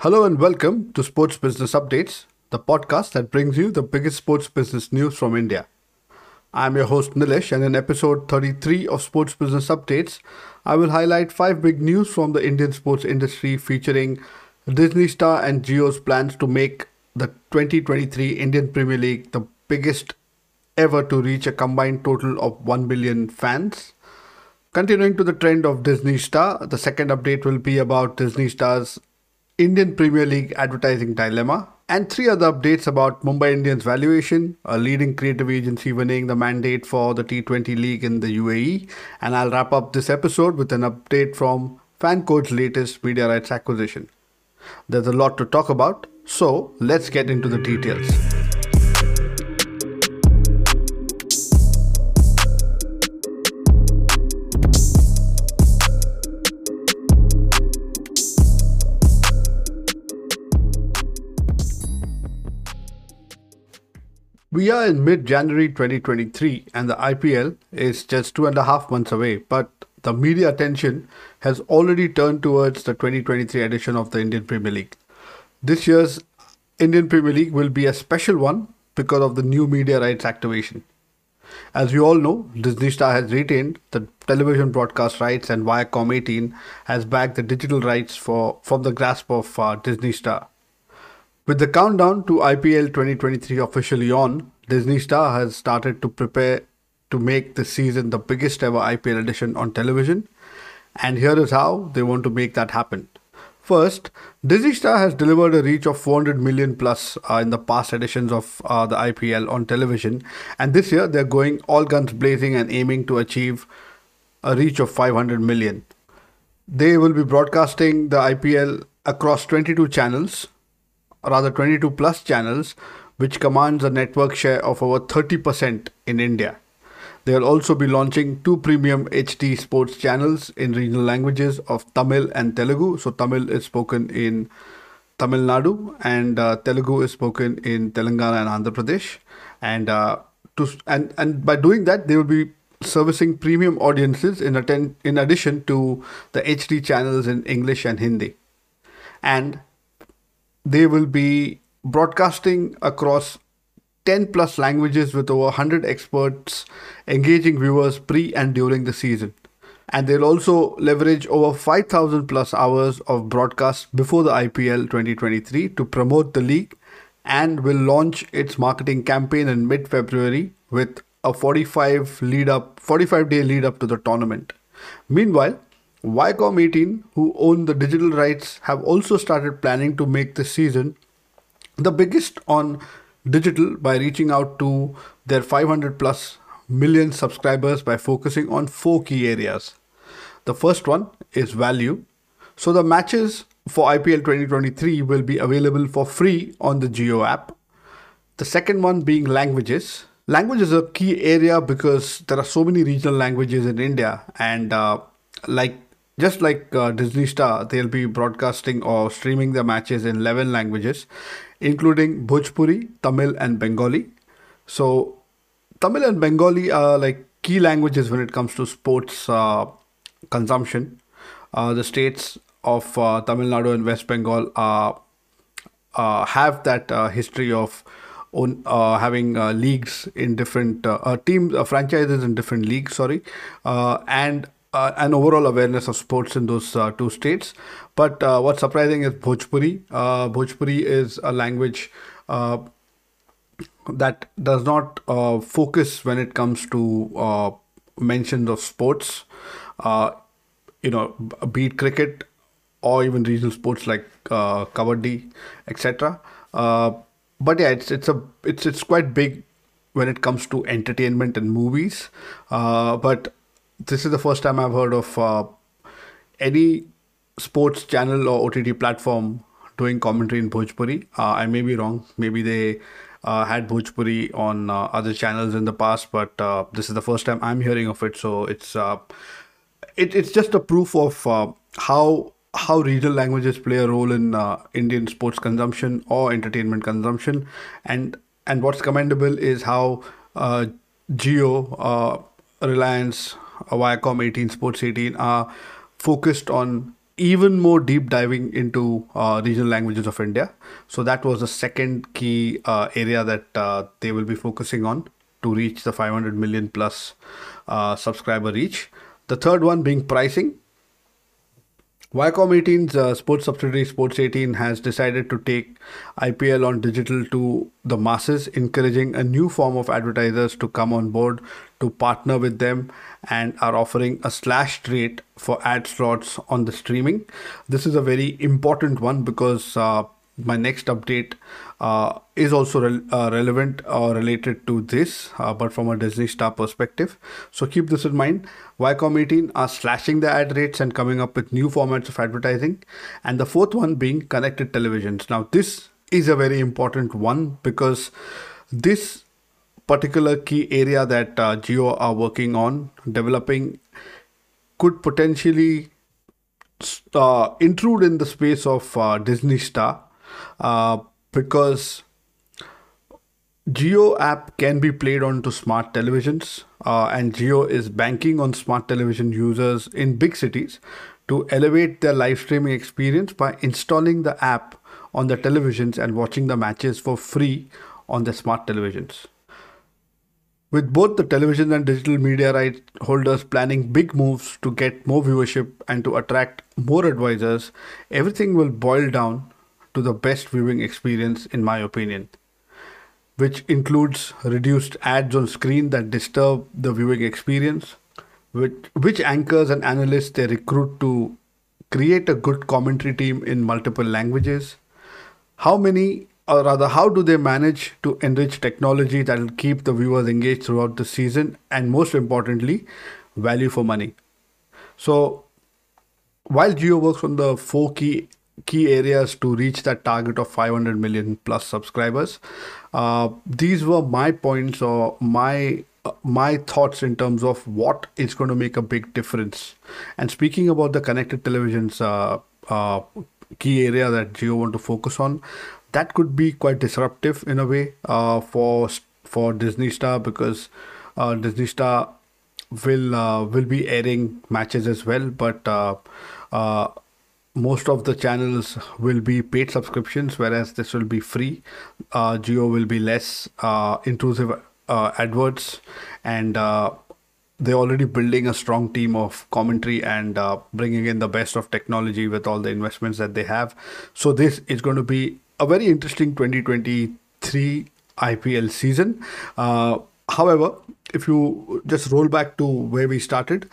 Hello and welcome to Sports Business Updates, the podcast that brings you the biggest sports business news from India. I'm your host Nilesh, and in episode 33 of Sports Business Updates, I will highlight five big news from the Indian sports industry featuring Disney Star and Jio's plans to make the 2023 Indian Premier League the biggest ever to reach a combined total of 1 billion fans. Continuing to the trend of Disney Star, the second update will be about Disney Star's Indian Premier League advertising dilemma, and three other updates about Mumbai Indians valuation, a leading creative agency winning the mandate for the T20 League in the UAE, and I'll wrap up this episode with an update from FanCode's latest media rights acquisition. There's a lot to talk about, so let's get into the details. We are in mid January 2023 and the IPL is just two and a half months away, but the media attention has already turned towards the 2023 edition of the Indian Premier League. This year's Indian Premier League will be a special one because of the new media rights activation. As you all know, Disney Star has retained the television broadcast rights and Viacom 18 has bagged the digital rights for from the grasp of uh, Disney Star. With the countdown to IPL 2023 officially on, Disney Star has started to prepare to make this season the biggest ever IPL edition on television. And here is how they want to make that happen. First, Disney Star has delivered a reach of 400 million plus uh, in the past editions of uh, the IPL on television, and this year they're going all guns blazing and aiming to achieve a reach of 500 million. They will be broadcasting the IPL across 22 channels rather 22 plus channels, which commands a network share of over 30% in India. They will also be launching two premium HD sports channels in regional languages of Tamil and Telugu. So, Tamil is spoken in Tamil Nadu and uh, Telugu is spoken in Telangana and Andhra Pradesh. And, uh, to, and, and by doing that, they will be servicing premium audiences in, atten- in addition to the HD channels in English and Hindi. And they will be broadcasting across 10 plus languages with over 100 experts engaging viewers pre and during the season. And they'll also leverage over 5,000 plus hours of broadcast before the IPL 2023 to promote the league and will launch its marketing campaign in mid February with a 45 lead up 45 day lead up to the tournament. Meanwhile, Viacom 18, who own the digital rights, have also started planning to make this season the biggest on digital by reaching out to their 500 plus million subscribers by focusing on four key areas. The first one is value. So the matches for IPL 2023 will be available for free on the Jio app. The second one being languages. Language is a key area because there are so many regional languages in India, and uh, like just like uh, Disney Star, they'll be broadcasting or streaming the matches in 11 languages, including Bhojpuri, Tamil, and Bengali. So, Tamil and Bengali are like key languages when it comes to sports uh, consumption. Uh, the states of uh, Tamil Nadu and West Bengal are, uh, have that uh, history of on, having leagues in different teams, franchises in different leagues. Sorry, and uh, an overall awareness of sports in those uh, two states. But uh, what's surprising is Bhojpuri. Uh, Bhojpuri is a language uh, that does not uh, focus when it comes to mentions of sports. you know, beat cricket or even regional sports like kabaddi, etc. but yeah, it's it's a it's it's quite big when it comes to entertainment and movies. but this is the first time I've heard of uh, any sports channel or OTT platform doing commentary in Bhojpuri. Uh, I may be wrong. Maybe they uh, had Bhojpuri on uh, other channels in the past, but uh, this is the first time I'm hearing of it. So it's uh, it, it's just a proof of how how regional languages play a role in Indian sports consumption or entertainment consumption, and and what's commendable is how Jio, Reliance, Viacom 18, Sports 18 are focused on even more deep diving into uh, regional languages of India. So that was the second key uh, area that uh, they will be focusing on to reach the 500 million plus uh, subscriber reach. The third one being pricing. Viacom 18's uh, sports subsidiary Sports 18 has decided to take IPL on digital to the masses, encouraging a new form of advertisers to come on board to partner with them and are offering a slashed rate for ad slots on the streaming. This is a very important one because uh, my next update uh, is also re- uh, relevant or related to this, uh, but from a Disney Star perspective. So keep this in mind. Viacom 18 are slashing the ad rates and coming up with new formats of advertising. And the fourth one being connected televisions. Now, this is a very important one because this particular key area that uh, Jio are working on developing could potentially uh, intrude in the space of uh, Disney Star uh, because Jio app can be played onto smart televisions, uh, and Jio is banking on smart television users in big cities to elevate their live streaming experience by installing the app on the televisions and watching the matches for free on the smart televisions. With both the television and digital media rights holders planning big moves to get more viewership and to attract more advisors, everything will boil down to the best viewing experience, in my opinion, which includes reduced ads on screen that disturb the viewing experience, which, which anchors and analysts they recruit to create a good commentary team in multiple languages, how many or rather how do they manage to enrich technology that will keep the viewers engaged throughout the season and most importantly value for money? So while Jio works on the four key key areas to reach that target of 500 million plus subscribers. Uh, these were my points or my uh, my thoughts in terms of what is going to make a big difference. And speaking about the connected televisions uh, uh key area that Jio want to focus on, that could be quite disruptive in a way uh, for for Disney Star because Disney Star will will be airing matches as well, but most of the channels will be paid subscriptions, whereas this will be free. Uh, Jio will be less uh, intrusive uh, adverts, and uh, they're already building a strong team of commentary and uh, bringing in the best of technology with all the investments that they have. So this is going to be a very interesting 2023 IPL season. Uh, however, if you just roll back to where we started,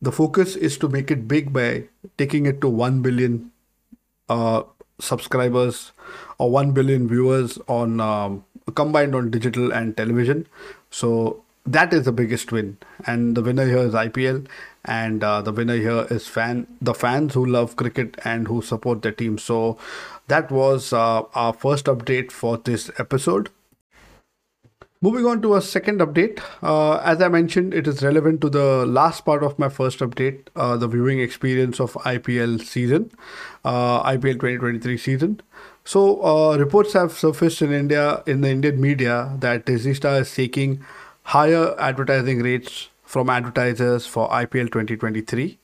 the focus is to make it big by taking it to 1 billion uh, subscribers or 1 billion viewers on um, combined on digital and television. So that is the biggest win. And the winner here is ipl and uh, the winner here is fan the fans who love cricket and who support their team. So that was uh, our first update for this episode Moving on to a second update. Uh, as I mentioned, it is relevant to the last part of my first update, uh, the viewing experience of IPL season, uh, IPL 2023 season. So, uh, reports have surfaced in India, in the Indian media, that Disney Star is seeking higher advertising rates from advertisers for IPL 2023.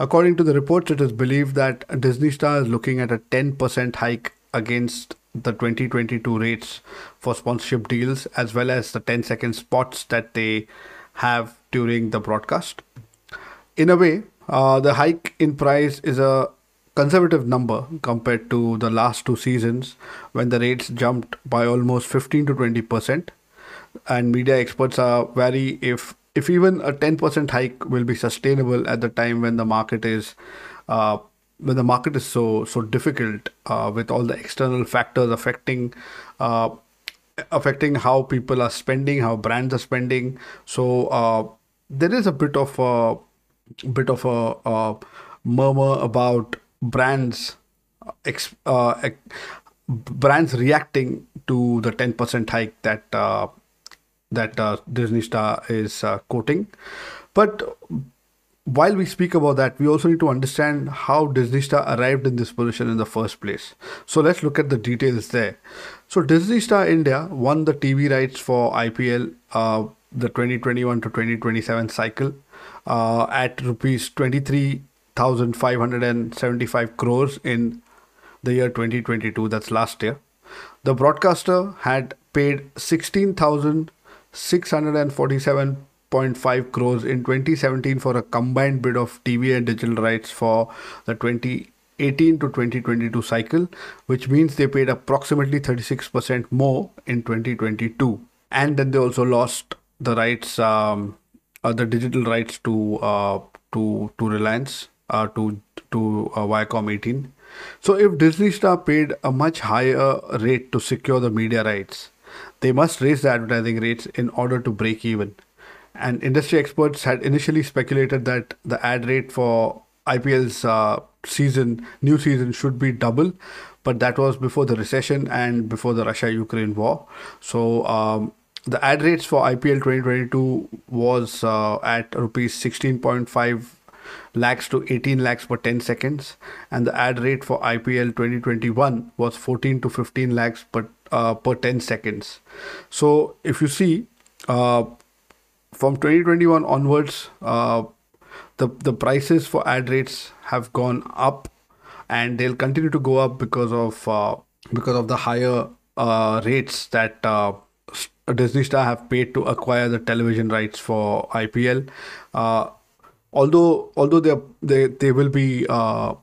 According to the reports, it is believed that Disney Star is looking at a 10% hike against the 2022 rates for sponsorship deals as well as the 10 second spots that they have during the broadcast. In a way, uh, the hike in price is a conservative number compared to the last two seasons when the rates jumped by almost 15 to 20 percent and media experts are wary if if even a 10% hike will be sustainable at the time when the market is uh, when the market is so so difficult uh, with all the external factors affecting uh, affecting how people are spending, how brands are spending. So uh, there is a bit of a bit of a, a murmur about brands ex, uh, brands reacting to the 10% hike that uh, that uh, Disney Star is quoting. But while we speak about that, we also need to understand how Disney Star arrived in this position in the first place. So let's look at the details there. So Disney Star India won the TV rights for IPL, uh, the 2021 to 2027 cycle, uh, at rupees 23,575 crores in the year 2022, that's last year. The broadcaster had paid 16,647.5 crores in 2017 for a combined bid of TV and digital rights for the 2018 to 2022 cycle, which means they paid approximately 36% more in 2022. And then they also lost the rights, um, uh, the digital rights to uh, to to Reliance, uh, to to uh, Viacom 18. So if Disney Star paid a much higher rate to secure the media rights, they must raise the advertising rates in order to break even. And industry experts had initially speculated that the ad rate for IPL's uh, season, new season, should be double, but that was before the recession and before the Russia-Ukraine war. So um, the ad rates for IPL 2022 was uh, at rupees 16.5 lakhs to 18 lakhs per 10 seconds and the ad rate for IPL 2021 was 14 to 15 lakhs per uh, per 10 seconds so if you see uh, from 2021 onwards uh, the the prices for ad rates have gone up and they'll continue to go up because of uh, because of the higher uh, rates that uh, Disney Star have paid to acquire the television rights for IPL although although they they they will be uh,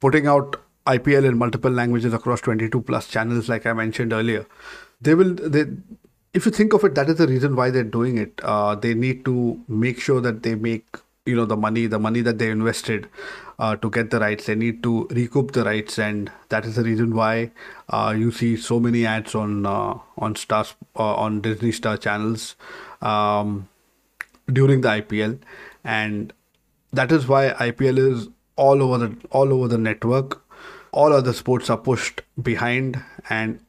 putting out IPL in multiple languages across 22 plus channels, like I mentioned earlier, they will they. If you think of it, that is the reason why they're doing it. Uh, they need to make sure that they make you know the money, the money that they invested uh, to get the rights. They need to recoup the rights, and that is the reason why uh, you see so many ads on uh, on stars uh, on Disney Star channels um, during the IPL, and that is why IPL is all over the all over the network. All other sports are pushed behind, and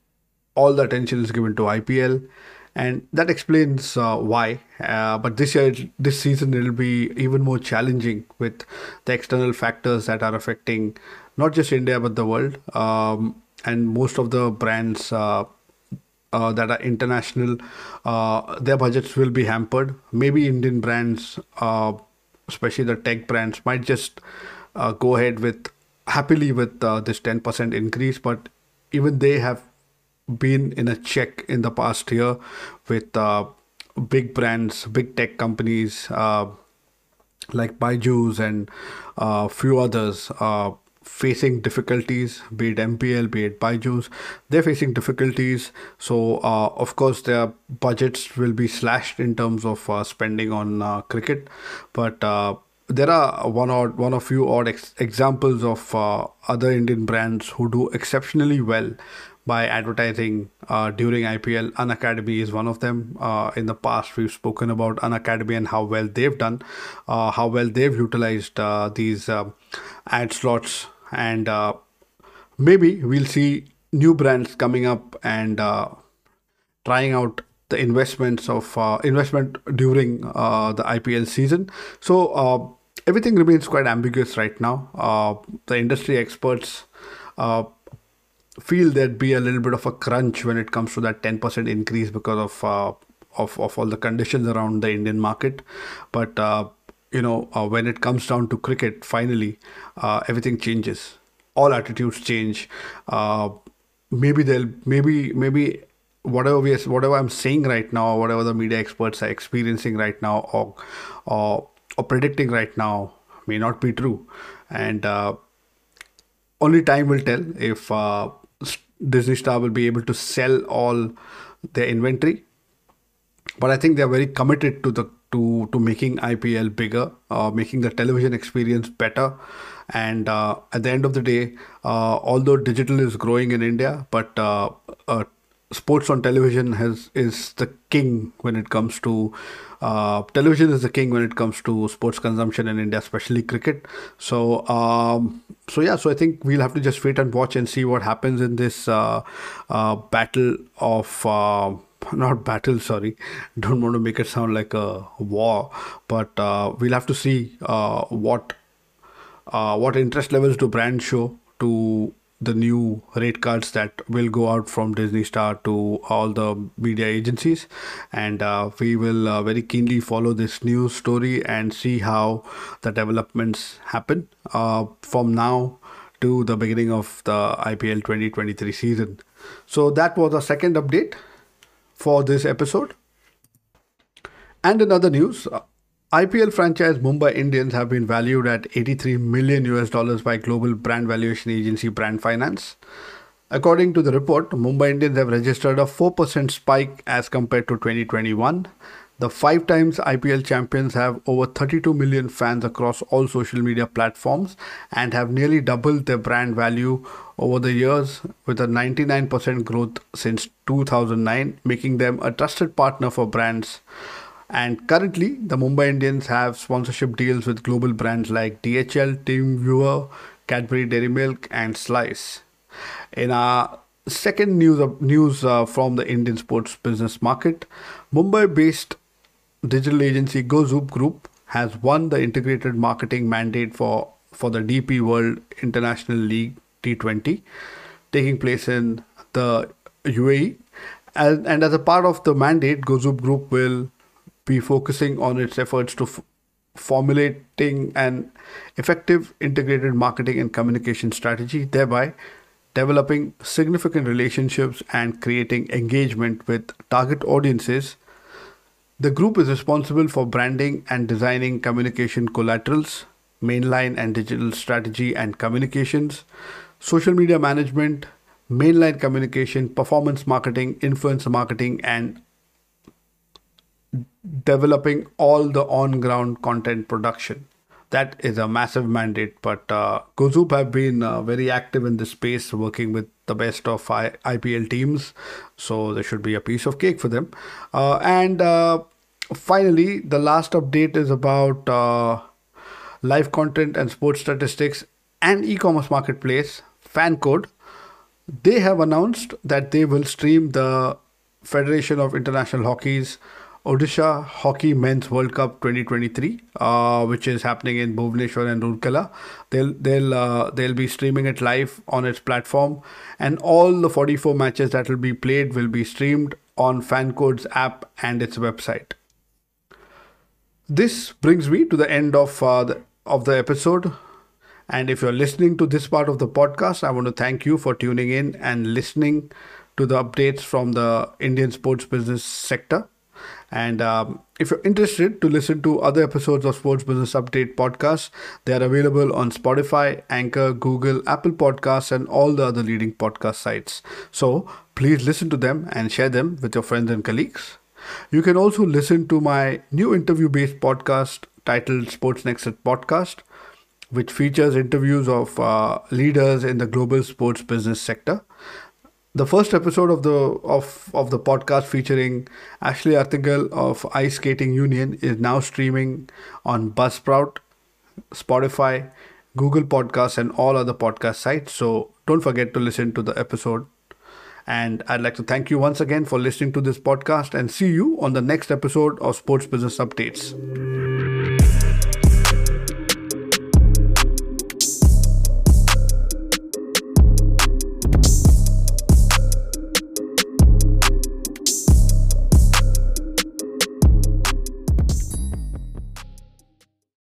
all the attention is given to IPL, and that explains uh, why. Uh, but this year, this season, it'll be even more challenging with the external factors that are affecting not just India but the world. Um, and most of the brands uh, uh, that are international, uh, their budgets will be hampered. Maybe Indian brands uh, especially the tech brands, might just go ahead with happily with this 10% increase, but even they have been in a check in the past year with uh, big brands, big tech companies uh, like Byju's and a uh, few others uh, facing difficulties, be it MPL, be it Byju's, they're facing difficulties. So, uh, of course, their budgets will be slashed in terms of uh, spending on uh, cricket. But uh, there are one or one or few odd ex- examples of uh, other Indian brands who do exceptionally well by advertising uh, during IPL. Unacademy is one of them. Uh, in the past, we've spoken about Unacademy and how well they've done, uh, how well they've utilized uh, these ad slots and uh, maybe we'll see new brands coming up and uh, trying out the investments of investment during the IPL season. So everything remains quite ambiguous right now. The industry experts feel there'd be a little bit of a crunch when it comes to that 10% increase because of of, of all the conditions around the Indian market. But you know, uh, when it comes down to cricket, finally, uh, everything changes. All attitudes change. Uh, maybe they'll, maybe, maybe whatever we, whatever I'm saying right now, whatever the media experts are experiencing right now, or, or, or predicting right now, may not be true, and uh, only time will tell if uh, Disney Star will be able to sell all their inventory. But I think they are very committed to the to to making IPL bigger, uh, making the television experience better. And uh, at the end of the day, uh, although digital is growing in India, but uh, uh, sports on television has is the king when it comes to uh, television is the king when it comes to sports consumption in India, especially cricket. So, um, so yeah, so I think we'll have to just wait and watch and see what happens in this uh, uh, battle of not battle sorry don't want to make it sound like a war but uh, we'll have to see uh, what uh, what interest levels do brands show to the new rate cards that will go out from Disney Star to all the media agencies. And uh, we will uh, very keenly follow this news story and see how the developments happen uh, from now to the beginning of the IPL 2023 season. So that was the second update for this episode. And in other news, IPL franchise Mumbai Indians have been valued at 83 million US dollars by global brand valuation agency Brand Finance. According to the report, Mumbai Indians have registered a 4% spike as compared to 2021. The five times IPL champions have over 32 million fans across all social media platforms and have nearly doubled their brand value over the years with a 99% growth since 2009, making them a trusted partner for brands and currently, the Mumbai Indians have sponsorship deals with global brands like DHL, TeamViewer, Cadbury Dairy Milk, and Slice. In our second news news uh, from the Indian sports business market, Mumbai-based digital agency GoZoop Group has won the integrated marketing mandate for for the DP World International League T20, taking place in the UAE. And, and as a part of the mandate, GoZoop Group will be focusing on its efforts to f- formulating an effective integrated marketing and communication strategy, thereby developing significant relationships and creating engagement with target audiences. The group is responsible for branding and designing communication collaterals, mainline and digital strategy and communications, social media management, mainline communication, performance marketing, influencer marketing, and developing all the on ground content production. That is a massive mandate, but uh, Gozoop have been uh, very active in this space, working with the best of I- IPL teams. So there should be a piece of cake for them. Uh, and uh, finally, the last update is about uh, live content and sports statistics and e-commerce marketplace FanCode. They have announced that they will stream the Federation of International Hockey's Odisha Hockey Men's World Cup 2023, uh, which is happening in Bhubaneswar and Rourkela. They'll they'll uh, they'll be streaming it live on its platform, and all the 44 matches that will be played will be streamed on FanCode's app and its website. This brings me to the end of uh, the, of the episode. And if you're listening to this part of the podcast, I want to thank you for tuning in and listening to the updates from the Indian sports business sector. And um, if you're interested to listen to other episodes of Sports Business Update podcast, they are available on Spotify, Anchor, Google, Apple Podcasts, and all the other leading podcast sites. So please listen to them and share them with your friends and colleagues. You can also listen to my new interview based podcast titled Sports Next Podcast, which features interviews of uh, leaders in the global sports business sector the first episode of the of of the podcast featuring Ashley Arthingale of Ice Skating Union is now streaming on Buzzsprout, Spotify, Google Podcasts, and all other podcast sites. So don't forget to listen to the episode. And I'd like to thank you once again for listening to this podcast and see you on the next episode of Sports Business Updates.